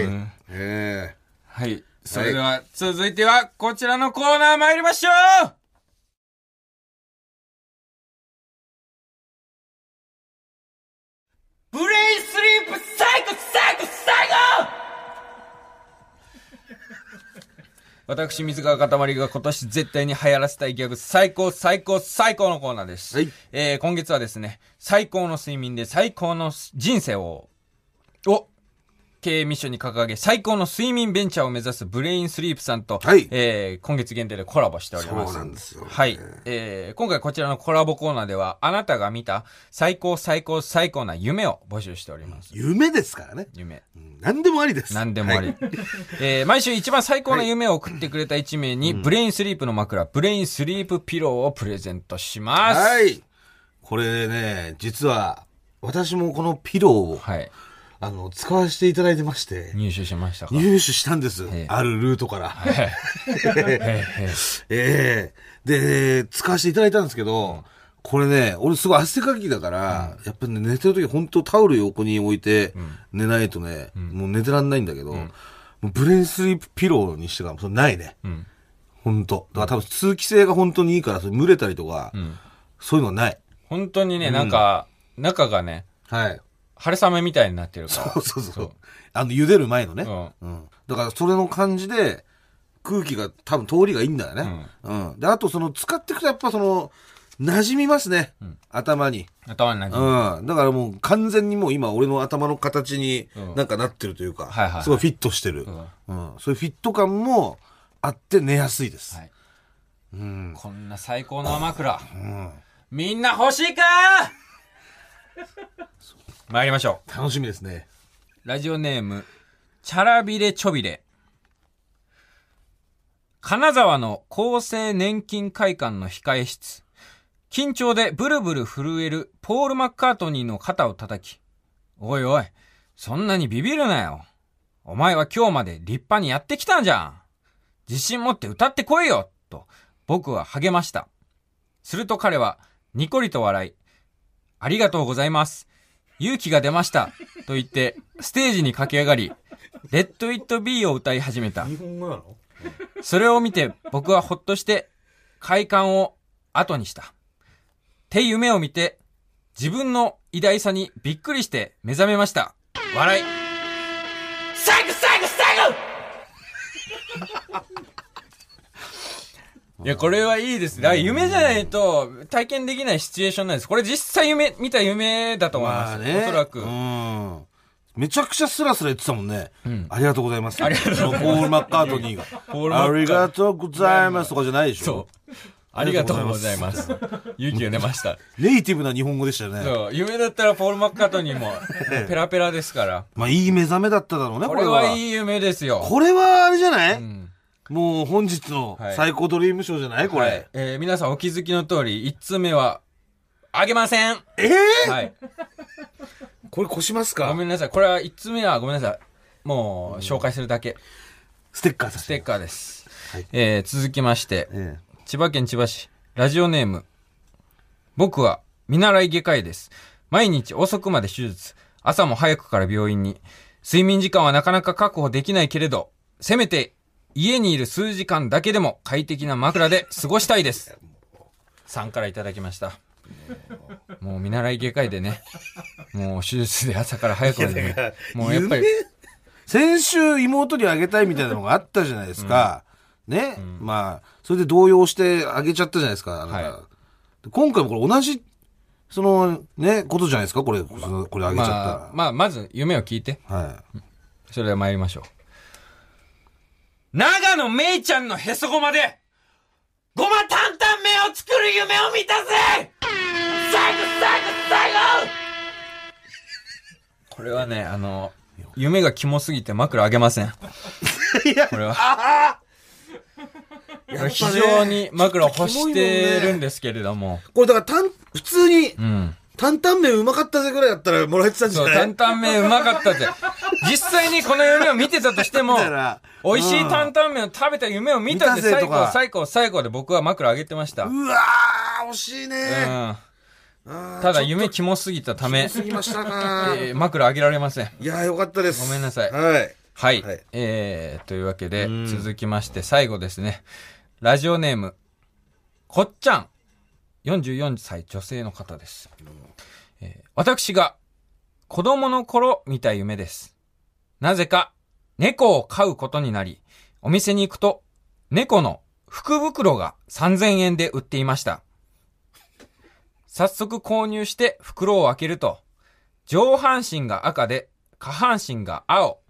えはい。それでは、続いては、こちらのコーナー参りましょう。ブレインスリープ最高最高最高 (laughs) 私、水川かたまりが今年絶対に流行らせたいギャグ最高最高最高のコーナーです。はい。えー今月はですね、最高の睡眠で最高の人生を、を、経営ミッションに掲げ、最高の睡眠ベンチャーを目指すブレインスリープさんと、はいえー今月限定でコラボしております。そうなんですよはい。えー今回こちらのコラボコーナーでは、あなたが見た最高最高最高な夢を募集しております。夢ですからね。夢。うん何でもありです。何でもあり。はい (laughs) えー毎週一番最高な夢を送ってくれた1名に、ブレインスリープの枕、ブレインスリープピローをプレゼントします。はい。これね、実は、私もこのピローを、はい。あの、使わせていただいてまして、入手しましたか？入手したんです。ええ。あるルートから。ええ。(laughs) で、使わせていただいたんですけど、これね、俺すごい汗かきだから、やっぱね、寝てる時本当タオル横に置いて、寝ないとね、もう寝てらんないんだけど、もうブレインスリープピローにしてからそれないね。ん。本当だから多分通気性が本当にいいから、それ蒸れたりとか、ん。そういうのはない。本当にね、なんか、中がね、はい。春雨みたいになってるから。そうそうそう。あの、茹でる前のね。ううん。だから、それの感じで、空気が多分通りがいいんだよね。うん。で、あと、その、使っていくとやっぱその、馴染みますね。頭に。頭になじむうん。だからもう完全にもう今俺の頭の形にうんなんかなってるというか、はいはいはいすごいフィットしてる。うん。そういうフィット感もあって寝やすいです。はいうん。こんな最高の枕。うん。みんな欲しいか (laughs) 参りましょう。楽しみですね。ラジオネーム、チャラビレチョビレ。金沢の厚生年金会館の控え室。緊張でブルブル震えるポール・マッカートニーの肩を叩き。おいおい、そんなにビビるなよ。お前は今日まで立派にやってきたんじゃん。自信持って歌ってこいよと僕は励ました。すると彼はニコリと笑い、ありがとうございます。勇気が出ました。と言って、ステージに駆け上がり、レッド・イット・ビーを歌い始めた。日本語なの？それを見て僕はほっとして快感を後にした。って夢を見て自分の偉大さにびっくりして目覚めました。笑い。最後最後最後いや、これはいいです。だから夢じゃないと体験できないシチュエーションなんです。これ実際夢、見た夢だと思います。まあね。おそらく。うん。めちゃくちゃスラスラ言ってたもんね。んありがとうございます。ありがとうございますポール・マッカートニーが。ポールマッカーありがとうございますとかじゃないでしょ。そう。ありがとうございます。勇気が出ました。ネイティブな日本語でしたよね。そう、夢だったらポール・マッカートニーも、(laughs) ペラペラですから。まあ、いい目覚めだっただろうね、ここれは。れはいい夢ですよ。これはあれじゃない、うんもう本日のはい最高ドリームショーじゃないこれ。はい。えー皆さんお気づきの通り、1通目は、あげません。ええはい。これ越しますか？ごめんなさい。これは1通目はごめんなさい。もう、紹介するだけ。ステッカーさステッ。カーです。はいえー続きまして、え千葉県千葉市、ラジオネーム。僕は見習い外科医です。毎日遅くまで手術。朝も早くから病院に。睡眠時間はなかなか確保できないけれど、せめて家にいる数時間だけでも快適な枕で過ごしたいです。さんからいただきました。もう見習い外科医でね、もう手術で朝から早くまでね、もうやっぱり夢、先週妹にあげたいみたいなのがあったじゃないですか。ね、まあ、それで動揺してあげちゃったじゃないですか。はい今回もこれ同じ、その、ね、ことじゃないですか？これ、これあげちゃったら。まあ、まあ、まず夢を聞いて。はい。それでは参りましょう。長野めいちゃんのへそごまで、ごま担々麺を作る夢を見たぜ最後最後最後 (laughs) これはね、あの、夢がキモすぎて枕あげません。これは。これ非常に枕を欲してるんですけれども。これだから、普通に、うん。担々麺うまかったぜぐらいだったらもらえてたんじゃそう、ない担々麺うまかったぜ。実際にこの夢を見てたとしても、美味しい担々麺を食べた夢を見たぜ最後、とか最後、最後で僕は枕あげてました。うん。うわー、惜しいね。あーただ夢キモすぎたため、過ぎましたか。(laughs) えー枕あげられません。いやー、よかったです。ごめんなさいはい。はい。はいえー、というわけでう、ん続きまして最後ですね。ラジオネーム、こっちゃん。44歳女性の方です。えー私が子供の頃見た夢です。なぜか猫を飼うことになり、お店に行くと猫の福袋が3000円で売っていました。早速購入して袋を開けると、上半身が赤で下半身が青。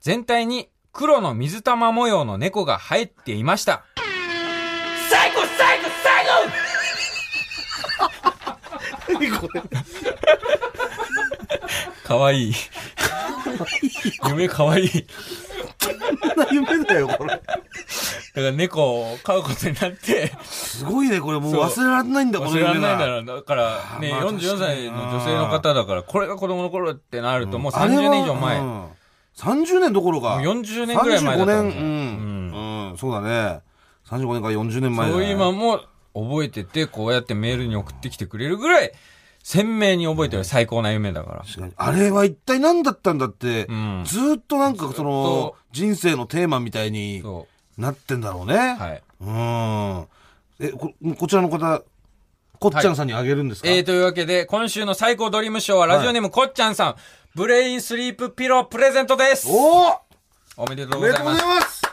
全体に黒の水玉模様の猫が入っていました。最後最高後最後かわいい。夢かわいい。どんな夢だよ、これ。だから猫を飼うことになって、すごいね、これもう忘れられないんだ、この忘れら。れないんだろう。だからね、まあ44歳の女性の方だから、これが子供の頃ってなるともうあれは30年以上前。うん30年どころか。もう40年ぐらい前だ35年、うん。うん、そうだね。35年から40年前だね。そう今も覚えてて、こうやってメールに送ってきてくれるぐらい、鮮明に覚えてる最高な夢だから。あれは一体何だったんだって、うんずーっとなんかそのと、人生のテーマみたいにそなってんだろうね。う。はい。うん。え、こ、こちらの方、こっちゃんさんにあげるんですか、えー、というわけで、今週の最高ドリームショーは、ラジオネームこっちゃんさん、ブレインスリープピロープレゼントですおおおめでとおめでとううございます。ございます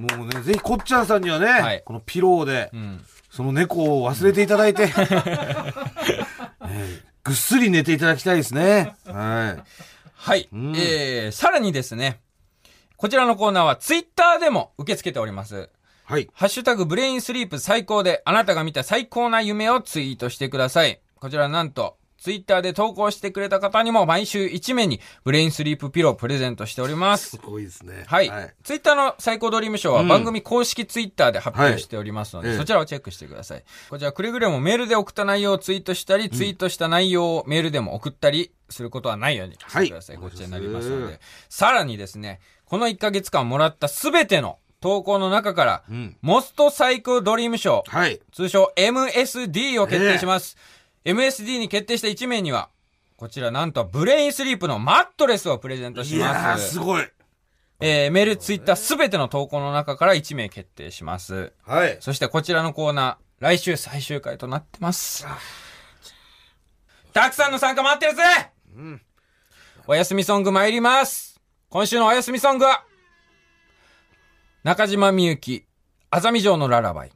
もうね、ぜひこっちゃんさんにはね、はいこのピローで、うん。その猫を忘れていただいて、(laughs) (laughs) えーぐっすり寝ていただきたいですね。はい。はい。んえー、さらにですね、こちらのコーナーはツイッターでも受け付けております。はい。ハッシュタグブレインスリープ最高で、あなたが見た最高な夢をツイートしてください。こちらなんと、ツイッターで投稿してくれた方にも毎週1名にブレインスリープピロープレゼントしておりますす。ごいですね。はい。ツイッターの最高ドリームショーは番組公式ツイッターで発表しておりますので、はいそちらをチェックしてください。こちらくれぐれもメールで送った内容をツイートしたり、ツイートした内容をメールでも送ったりすることはないようにしてください。はいこちらになりますので。さらにですね、この1ヶ月間もらったすべての投稿の中から、うん。 most 最高ドリーム賞、はい。通称 MSD を決定します。MSD に決定した1名には、こちらなんとブレインスリープのマットレスをプレゼントしいやー、ます。すごい。えーメール、ツイッターすべての投稿の中から1名決定します。はい。そしてこちらのコーナー、来週最終回となってます。たくさんの参加待ってるぜうん。おやすみソング参ります。今週のおやすみソングは、中島みゆき、あざみ城のララバイ。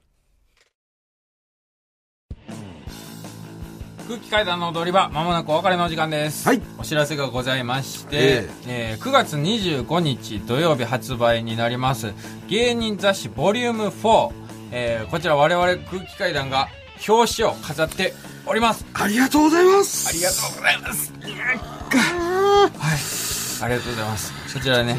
空気階段の踊り場、まもなくお別れのお時間です。はいお知らせがございまして、ええー9月25日土曜日発売になります、芸人雑誌ボリューム4、えーこちら我々空気階段が表紙を飾っております。ありがとうございます。ありがとうございます。はい。ありがとうございます。そちらね、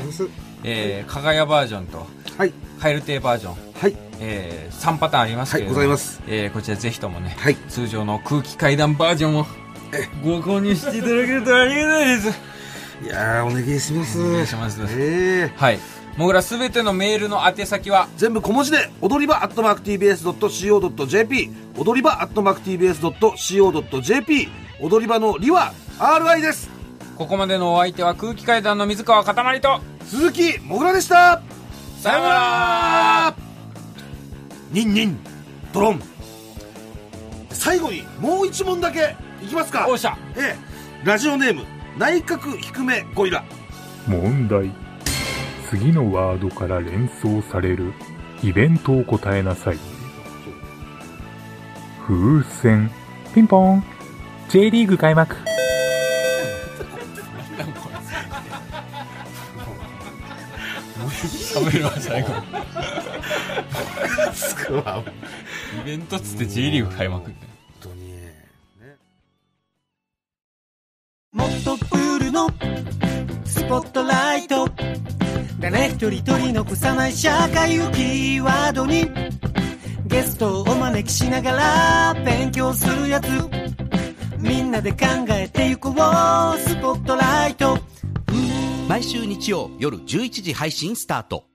えー、かがやバージョンと、はい。カエル亭バージョン、はい。えー、3パターンありますけれども、はいございますえー、こちらぜひともね、はい。通常の空気階段バージョンをご購入していただけるとありがたいです。いやー、お願いします。お願いしますええはい。もぐらすべてのメールの宛先は、全部小文字で、踊り場アットマーク TBS.CO.JP、踊り場アットマーク TBS.CO.JP、踊り場のりは RI です。ここまでのお相手は空気階段の水川かたまりと、鈴木もぐらでした。さようならニンニン、ドロン。最後にもう一問だけいきますか。おっしゃ。ええ、ラジオネーム、内角低めゴリラ。問題。次のワードから連想される。イベントを答えなさい。風船。ピンポン。J リーグ開幕。喋るわ、最後。イベントっつって J リーグ開幕って。本当に。ねもっとプールのスポットライト誰一人取り残さない社会をキーワードにゲストをお招きしながら勉強するやつみんなで考えてゆこうスポットライト毎週日曜夜11時配信スタート